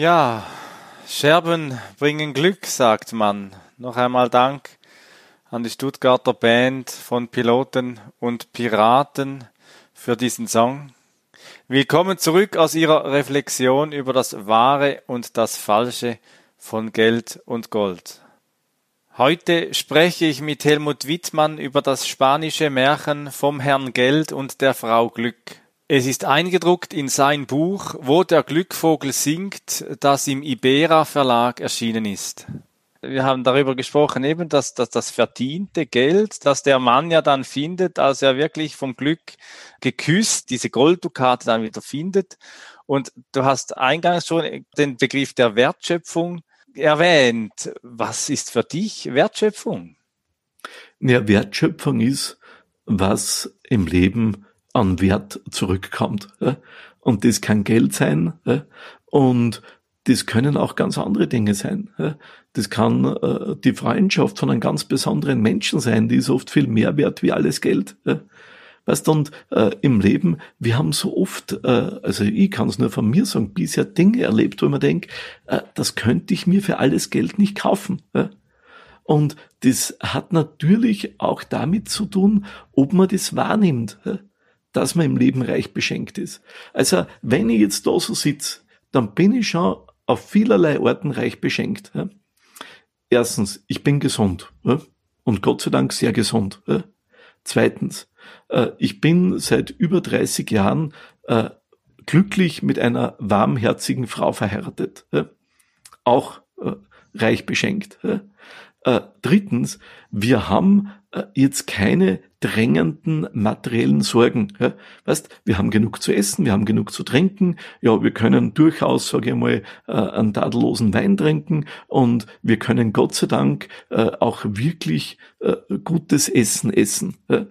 Ja, Scherben bringen Glück, sagt man. Noch einmal Dank an die Stuttgarter Band von Piloten und Piraten für diesen Song. Willkommen zurück aus Ihrer Reflexion über das Wahre und das Falsche von Geld und Gold. Heute spreche ich mit Helmut Wittmann über das spanische Märchen vom Herrn Geld und der Frau Glück. Es ist eingedruckt in sein Buch Wo der Glückvogel singt, das im Ibera Verlag erschienen ist. Wir haben darüber gesprochen, eben, dass, dass das verdiente Geld, das der Mann ja dann findet, als er wirklich vom Glück geküsst, diese Golddukate dann wieder findet. Und du hast eingangs schon den Begriff der Wertschöpfung erwähnt. Was ist für dich Wertschöpfung? Ja, Wertschöpfung ist, was im Leben an Wert zurückkommt. Und das kann Geld sein und das können auch ganz andere Dinge sein. Das kann die Freundschaft von einem ganz besonderen Menschen sein, die ist oft viel mehr wert wie alles Geld. Weißt du, und äh, im Leben, wir haben so oft, äh, also ich kann es nur von mir sagen, bisher Dinge erlebt, wo mir denke, äh, das könnte ich mir für alles Geld nicht kaufen. Ja? Und das hat natürlich auch damit zu tun, ob man das wahrnimmt, ja? Dass man im Leben reich beschenkt ist. Also wenn ich jetzt da so sitze, dann bin ich schon auf vielerlei Orten reich beschenkt. Erstens, ich bin gesund. Und Gott sei Dank sehr gesund. Zweitens, äh, ich bin seit über 30 Jahren äh, glücklich mit einer warmherzigen Frau verheiratet. Auch äh, reich beschenkt. Drittens, wir haben jetzt keine drängenden materiellen Sorgen. Ja, weißt, wir haben genug zu essen, wir haben genug zu trinken, ja, wir können durchaus, sage ich mal, einen tadellosen Wein trinken und wir können Gott sei Dank auch wirklich gutes Essen essen. Ja.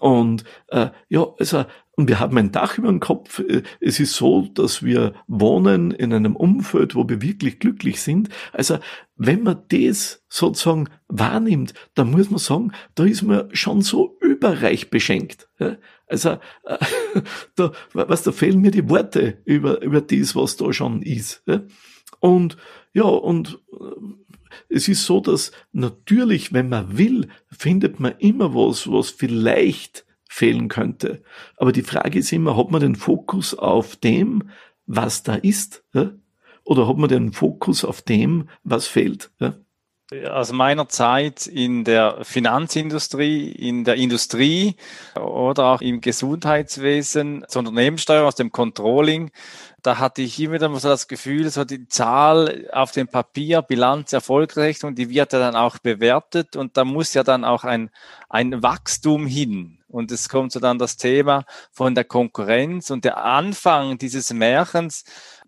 Und äh, ja, also und wir haben ein Dach über dem Kopf. Äh, es ist so, dass wir wohnen in einem Umfeld, wo wir wirklich glücklich sind. Also wenn man das sozusagen wahrnimmt, dann muss man sagen, da ist man schon so überreich beschenkt. Also äh, (laughs) da, was, da fehlen mir die Worte über, über das, was da schon ist. Und ja, und äh, es ist so, dass natürlich, wenn man will, findet man immer was, was vielleicht fehlen könnte. Aber die Frage ist immer, hat man den Fokus auf dem, was da ist? Oder hat man den Fokus auf dem, was fehlt? Ja? Aus meiner Zeit in der Finanzindustrie, in der Industrie oder auch im Gesundheitswesen, zur Unternehmenssteuerung, aus dem Controlling, da hatte ich immer so das Gefühl, so die Zahl auf dem Papier, Bilanz, Erfolgsrechnung, die wird ja dann auch bewertet und da muss ja dann auch ein, ein Wachstum hin. Und es kommt so dann das Thema von der Konkurrenz und der Anfang dieses Märchens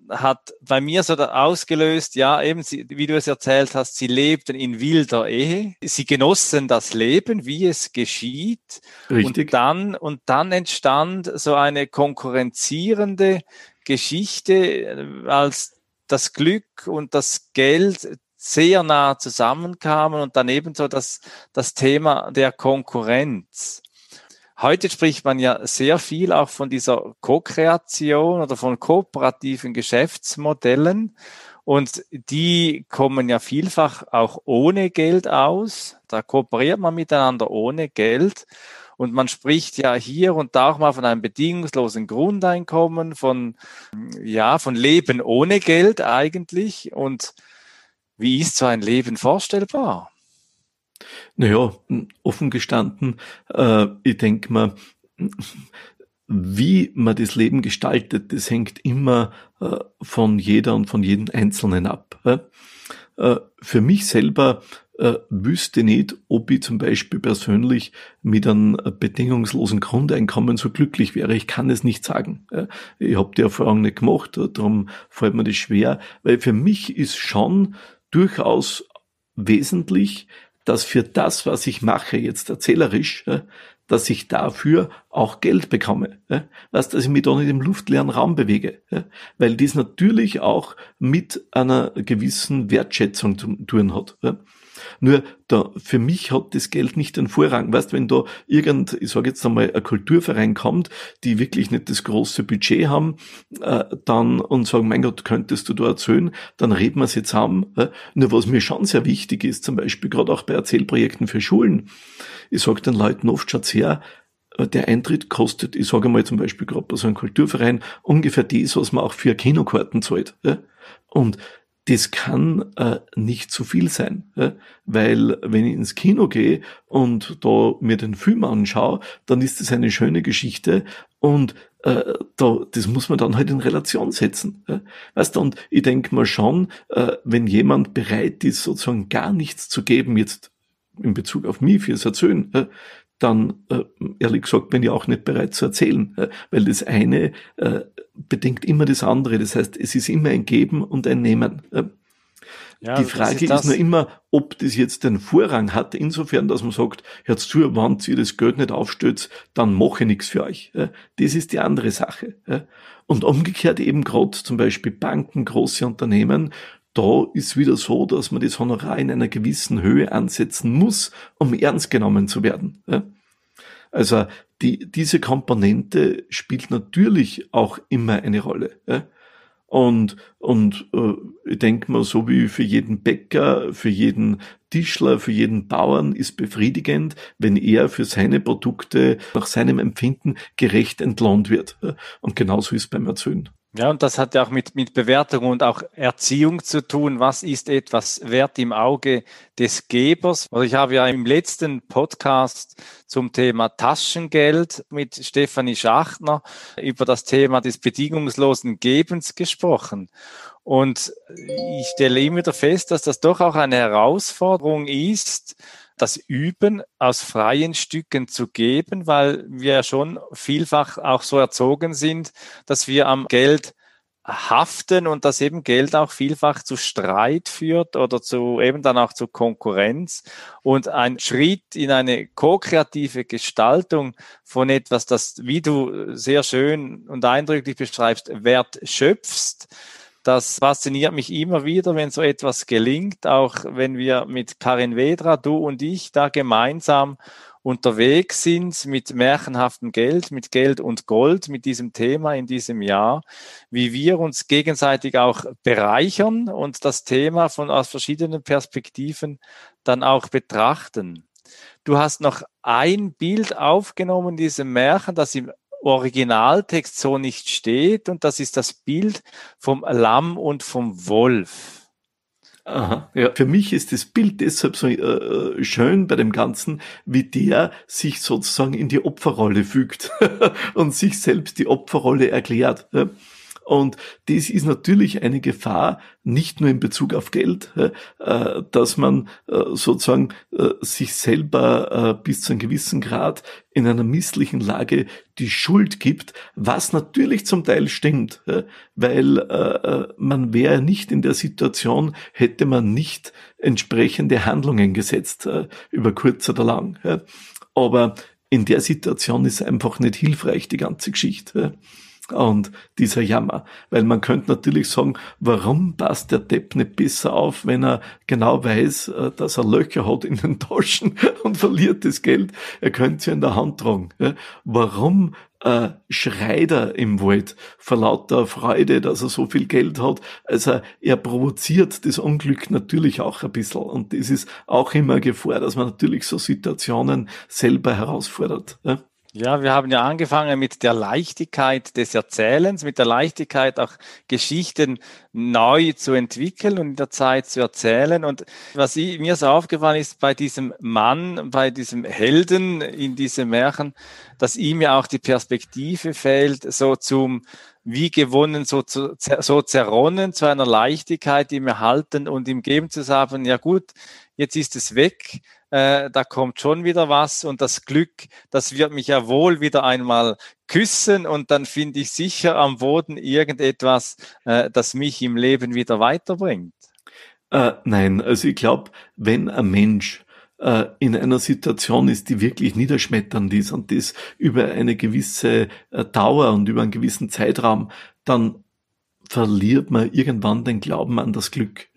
hat bei mir so ausgelöst, ja, eben, wie du es erzählt hast, sie lebten in wilder Ehe. Sie genossen das Leben, wie es geschieht. Richtig. Und dann, und dann entstand so eine konkurrenzierende Geschichte, äh, als das Glück und das Geld sehr nah zusammenkamen und dann ebenso das, das Thema der Konkurrenz. Heute spricht man ja sehr viel auch von dieser Co-Kreation oder von kooperativen Geschäftsmodellen. Und die kommen ja vielfach auch ohne Geld aus. Da kooperiert man miteinander ohne Geld. Und man spricht ja hier und da auch mal von einem bedingungslosen Grundeinkommen, von, ja, von Leben ohne Geld eigentlich. Und wie ist so ein Leben vorstellbar? Naja, offen gestanden, äh, ich denke mal, wie man das Leben gestaltet, das hängt immer äh, von jeder und von jedem Einzelnen ab. Äh, für mich selber äh, wüsste nicht, ob ich zum Beispiel persönlich mit einem bedingungslosen Grundeinkommen so glücklich wäre. Ich kann es nicht sagen. Ich habe die Erfahrung nicht gemacht, darum fällt mir das schwer, weil für mich ist schon durchaus wesentlich, dass für das, was ich mache, jetzt erzählerisch, dass ich dafür auch Geld bekomme. Was, dass ich mich da nicht im luftleeren Raum bewege. Weil dies natürlich auch mit einer gewissen Wertschätzung zu tun hat. Nur da, für mich hat das Geld nicht den Vorrang. Weißt, wenn da irgend, ich sage jetzt einmal, ein Kulturverein kommt, die wirklich nicht das große Budget haben, äh, dann und sagen, mein Gott, könntest du da erzählen, dann reden wir es jetzt haben. Äh? Nur was mir schon sehr wichtig ist, zum Beispiel gerade auch bei Erzählprojekten für Schulen, ich sage den Leuten oft, schaut her, äh, der Eintritt kostet, ich sage mal zum Beispiel gerade bei so einem Kulturverein, ungefähr das, was man auch für Kinokarten zahlt. Ja? Und das kann äh, nicht zu viel sein, ja? weil wenn ich ins Kino gehe und da mir den Film anschaue, dann ist das eine schöne Geschichte und äh, da, das muss man dann halt in Relation setzen. Ja? Weißt du, und ich denke mal schon, äh, wenn jemand bereit ist, sozusagen gar nichts zu geben, jetzt in Bezug auf mich fürs Erzählen, ja, dann äh, ehrlich gesagt bin ich auch nicht bereit zu erzählen, äh, weil das eine äh, bedingt immer das andere. Das heißt, es ist immer ein Geben und ein Nehmen. Ja, die Frage ist, ist, nur immer, ob das jetzt den Vorrang hat, insofern, dass man sagt, hört zu, wenn ihr das Geld nicht aufstützt, dann mache ich nichts für euch. Das ist die andere Sache. Und umgekehrt eben gerade zum Beispiel Banken, große Unternehmen, da ist wieder so, dass man das Honorar in einer gewissen Höhe ansetzen muss, um ernst genommen zu werden. Also die, diese Komponente spielt natürlich auch immer eine Rolle. Ja? Und, und äh, ich denke mal, so wie für jeden Bäcker, für jeden Tischler, für jeden Bauern ist befriedigend, wenn er für seine Produkte nach seinem Empfinden gerecht entlohnt wird. Und genauso ist beim Erzählen. Ja, und das hat ja auch mit, mit Bewertung und auch Erziehung zu tun. Was ist etwas wert im Auge des Gebers? Also ich habe ja im letzten Podcast zum Thema Taschengeld mit Stefanie Schachtner über das Thema des bedingungslosen Gebens gesprochen. Und ich stelle immer wieder fest, dass das doch auch eine Herausforderung ist, das Üben aus freien Stücken zu geben, weil wir schon vielfach auch so erzogen sind, dass wir am Geld haften und dass eben Geld auch vielfach zu Streit führt oder zu eben dann auch zu Konkurrenz. Und ein Schritt in eine ko-kreative Gestaltung von etwas, das, wie du sehr schön und eindrücklich beschreibst, Wert schöpfst, das fasziniert mich immer wieder, wenn so etwas gelingt, auch wenn wir mit Karin Wedra, du und ich, da gemeinsam unterwegs sind mit märchenhaftem Geld, mit Geld und Gold, mit diesem Thema in diesem Jahr, wie wir uns gegenseitig auch bereichern und das Thema von aus verschiedenen Perspektiven dann auch betrachten. Du hast noch ein Bild aufgenommen diesem Märchen, das im Originaltext so nicht steht und das ist das Bild vom Lamm und vom Wolf. Aha, ja. Für mich ist das Bild deshalb so äh, schön bei dem Ganzen, wie der sich sozusagen in die Opferrolle fügt (laughs) und sich selbst die Opferrolle erklärt. Ja. Und das ist natürlich eine Gefahr, nicht nur in Bezug auf Geld, äh, dass man äh, sozusagen äh, sich selber bis zu einem gewissen Grad in einer misslichen Lage die Schuld gibt, was natürlich zum Teil stimmt, weil man wäre nicht in der Situation, hätte man nicht entsprechende Handlungen gesetzt, über kurz oder lang. Aber in der Situation ist einfach nicht hilfreich, die ganze Geschichte und dieser Jammer. Weil man könnte natürlich sagen, warum passt der Depp nicht besser auf, wenn er genau weiß, äh, dass er Löcher hat in den Taschen (laughs) und verliert das Geld. Er könnte sie in der Hand tragen. Warum äh, schreit er im Wald vor lauter Freude, dass er so viel Geld hat. Also er provoziert das Unglück natürlich auch ein bisschen. Und das ist auch immer Gefahr, dass man natürlich so Situationen selber herausfordert. Ja? Ja, wir haben ja angefangen mit der Leichtigkeit des Erzählens, mit der Leichtigkeit auch Geschichten neu zu entwickeln und in der Zeit zu erzählen. Und was mir so aufgefallen ist bei diesem Mann, bei diesem Helden in diesem Märchen, dass ihm ja auch die Perspektive fehlt, so zum wie gewonnen, so, zu, so zerronnen zu einer Leichtigkeit, ihm erhalten und ihm geben zu sagen, ja gut, jetzt ist es weg, äh, da kommt schon wieder was und das Glück, das wird mich ja wohl wieder einmal küssen und dann finde ich sicher am Boden irgendetwas, äh, das mich im Leben wieder weiterbringt. Äh, nein, also ich glaube, wenn ein Mensch äh, in einer Situation ist, die wirklich niederschmetternd ist und das über eine gewisse äh, Dauer und über einen gewissen Zeitraum, dann verliert man irgendwann den Glauben an das Glück.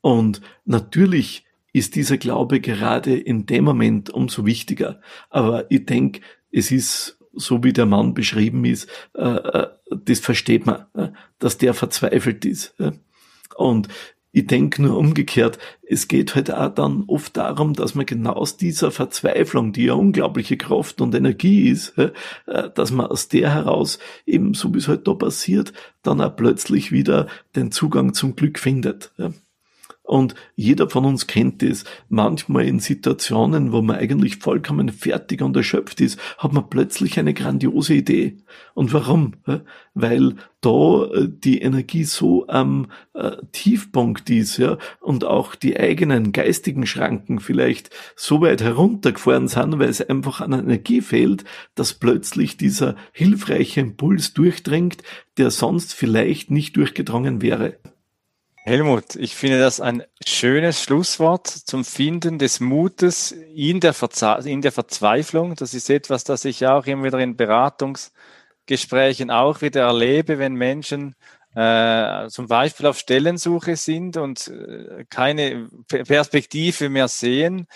Und natürlich ist dieser Glaube gerade in dem Moment umso wichtiger. Aber ich denke, es ist, so wie der Mann beschrieben ist, äh, das versteht man, dass der verzweifelt ist. Und ich denke nur umgekehrt, es geht halt auch dann oft darum, dass man genau aus dieser Verzweiflung, die ja unglaubliche Kraft und Energie ist, äh, dass man aus der heraus eben, so wie es halt da passiert, dann auch plötzlich wieder den Zugang zum Glück findet. Und jeder von uns kennt es. Manchmal in Situationen, wo man eigentlich vollkommen fertig und erschöpft ist, hat man plötzlich eine grandiose Idee. Und warum? Weil da äh, die Energie so am äh, Tiefpunkt ist, ja, und auch die eigenen geistigen Schranken vielleicht so weit heruntergefahren sind, weil es einfach an Energie fehlt, dass plötzlich dieser hilfreiche Impuls durchdringt, der sonst vielleicht nicht durchgedrungen wäre. Helmut, ich finde das ein schönes Schlusswort zum Finden des Mutes in der, in der Verzweiflung. Das ist etwas, das ich auch immer wieder in Beratungsgesprächen auch wieder erlebe, wenn Menschen äh, zum Beispiel auf Stellensuche sind und äh, keine Perspektive mehr sehen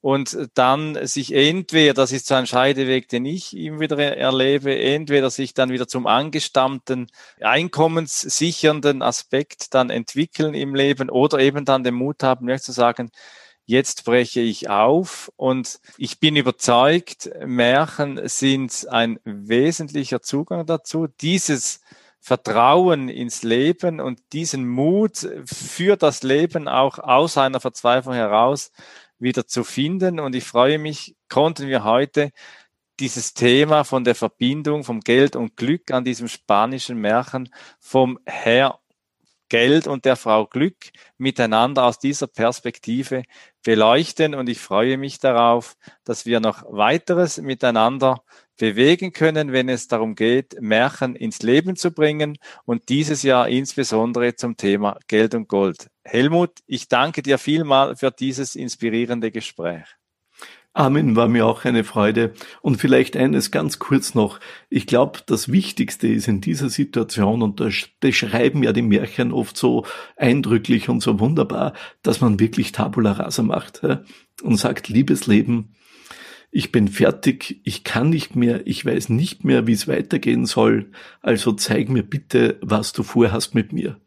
und dann sich entweder, das ist so ein Scheideweg, den ich immer wieder erlebe, entweder sich dann wieder zum angestammten, einkommenssichernden Aspekt dann entwickeln im Leben oder eben dann den Mut haben, mir zu sagen, jetzt breche ich auf und ich bin überzeugt, Märchen sind ein wesentlicher Zugang dazu. Dieses Vertrauen ins Leben und diesen Mut für das Leben auch aus einer Verzweiflung heraus wieder zu finden. Und ich freue mich, konnten wir heute dieses Thema von der Verbindung vom Geld und Glück an diesem spanischen Märchen vom Herr Geld und der Frau Glück miteinander aus dieser Perspektive beleuchten. Und ich freue mich darauf, dass wir noch weiteres miteinander bewegen können, wenn es darum geht, Märchen ins Leben zu bringen und dieses Jahr insbesondere zum Thema Geld und Gold. Helmut, ich danke dir vielmal für dieses inspirierende Gespräch. Amen war mir auch eine Freude. Und vielleicht eines ganz kurz noch. Ich glaube, das Wichtigste ist in dieser Situation, und das beschreiben ja die Märchen oft so eindrücklich und so wunderbar, dass man wirklich Tabula rasa macht und sagt, liebes Leben, ich bin fertig, ich kann nicht mehr, ich weiß nicht mehr, wie es weitergehen soll, also zeig mir bitte, was du vorhast mit mir.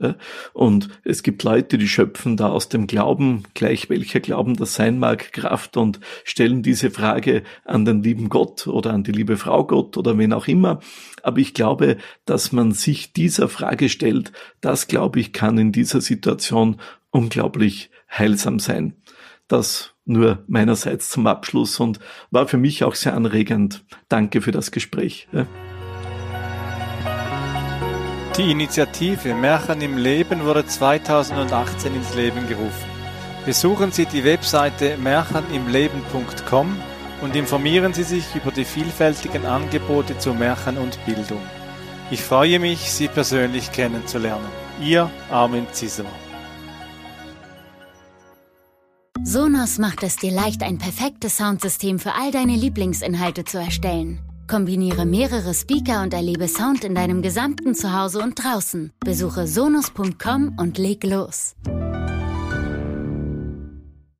Und es gibt Leute, die schöpfen da aus dem Glauben, gleich welcher Glauben das sein mag, Kraft und stellen diese Frage an den lieben Gott oder an die liebe Frau Gott oder wen auch immer. Aber ich glaube, dass man sich dieser Frage stellt, das glaube ich kann in dieser Situation unglaublich heilsam sein. Das nur meinerseits zum Abschluss und war für mich auch sehr anregend. Danke für das Gespräch. Die Initiative Märchen im Leben wurde 2018 ins Leben gerufen. Besuchen Sie die Webseite märchenimleben.com und informieren Sie sich über die vielfältigen Angebote zu Märchen und Bildung. Ich freue mich, Sie persönlich kennenzulernen. Ihr Armin Zisser. Sonos macht es dir leicht, ein perfektes Soundsystem für all deine Lieblingsinhalte zu erstellen. Kombiniere mehrere Speaker und erlebe Sound in deinem gesamten Zuhause und draußen. Besuche sonos.com und leg los.